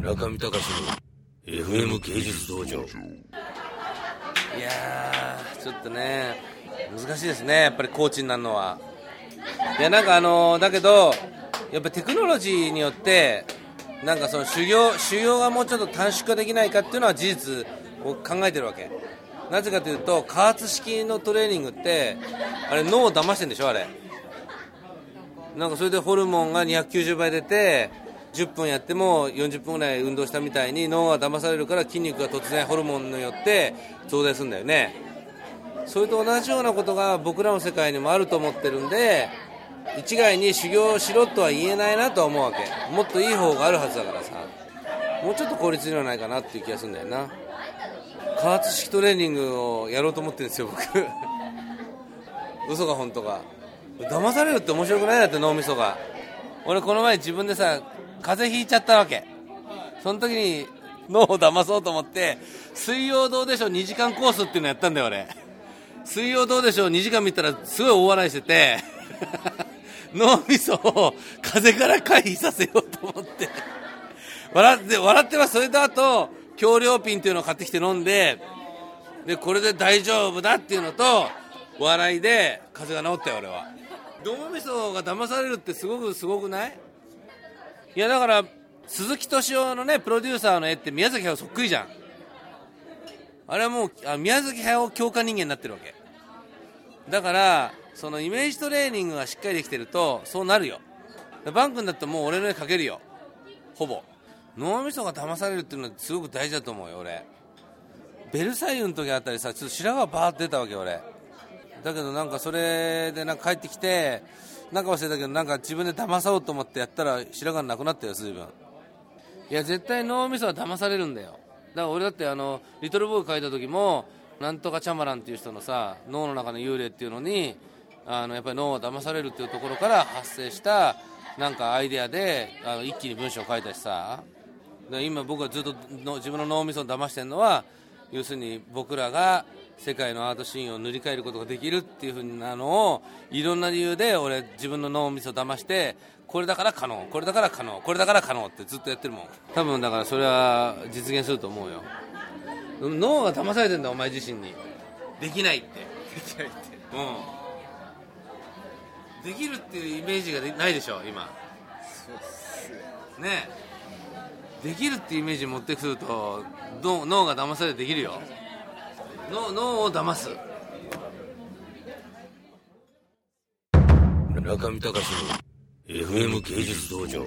村上隆の FM 芸術道場いや、ちょっとね、難しいですね、やっぱりコーチになるのは。いや、なんかあのだけど、やっぱテクノロジーによって、なんかその修行、修行がもうちょっと短縮化できないかっていうのは事実を考えてるわけ。なぜかというと、加圧式のトレーニングって、あれ脳を騙してんでしょ、あれ。なんかそれでホルモンが290倍出て、10分やっても40分ぐらい運動したみたいに脳が騙されるから筋肉が突然ホルモンによって増大するんだよね。それと同じようなことが僕らの世界にもあると思ってるんで、一概に修行しろとは言えないなとは思うわけ。もっといい方があるはずだからさ。もうちょっと効率いいのではないかなっていう気がするんだよな。加圧式トレーニングをやろうと思ってるんですよ、僕。嘘か本当か。騙されるって面白くないだって脳みそが。俺この前自分でさ、風邪ひいちゃったわけ。その時に脳を騙そうと思って、水曜どうでしょう2時間コースっていうのやったんだよ俺。水曜どうでしょう2時間見たらすごい大笑いしてて、脳みそを風邪から回避させようと思って。笑って、笑ってます。それとあと、強量ピンっていうのを買ってきて飲んで、で、これで大丈夫だっていうのと、笑いで風邪が治ったよ俺は。脳みそが騙されるってすごくすごくない？いやだから鈴木敏夫のねプロデューサーの絵って宮崎駿そっくりじゃん。あれはもうあ宮崎駿強化人間になってるわけ。だからそのイメージトレーニングがしっかりできてるとそうなるよ。バン君だってもう俺の絵描けるよ。ほぼ。脳みそが騙されるっていうのはすごく大事だと思うよ俺。ベルサイユの時あたりさちょっと白髪バーって出たわけ俺。だけどなんかそれでなんか帰ってきてなんか忘れたけどなんか自分で騙そうと思ってやったら白髪なくなったよ随分。いや絶対脳みそは騙されるんだよ。だから俺だってあのリトルボーイ書いた時もなんとかチャマランっていう人のさ脳の中の幽霊っていうのにあのやっぱり脳は騙されるっていうところから発生したなんかアイデアであの一気に文章を書いたしさ。今僕はずっとの自分の脳みそを騙してるのは要するに僕らが世界のアートシーンを塗り替えることができるっていうふうなのをいろんな理由で俺自分の脳みそを騙してこれだから可能これだから可能これだから可能ってずっとやってるもん。多分だからそれは実現すると思うよ。脳が騙されてんだお前自身に。できないって。できないって。うん。できるっていうイメージがでないでしょ今。そうっすね。え。できるっていうイメージ持ってくると脳脳が騙されてできるよ脳脳を騙す。中見隆の FM 芸術道場。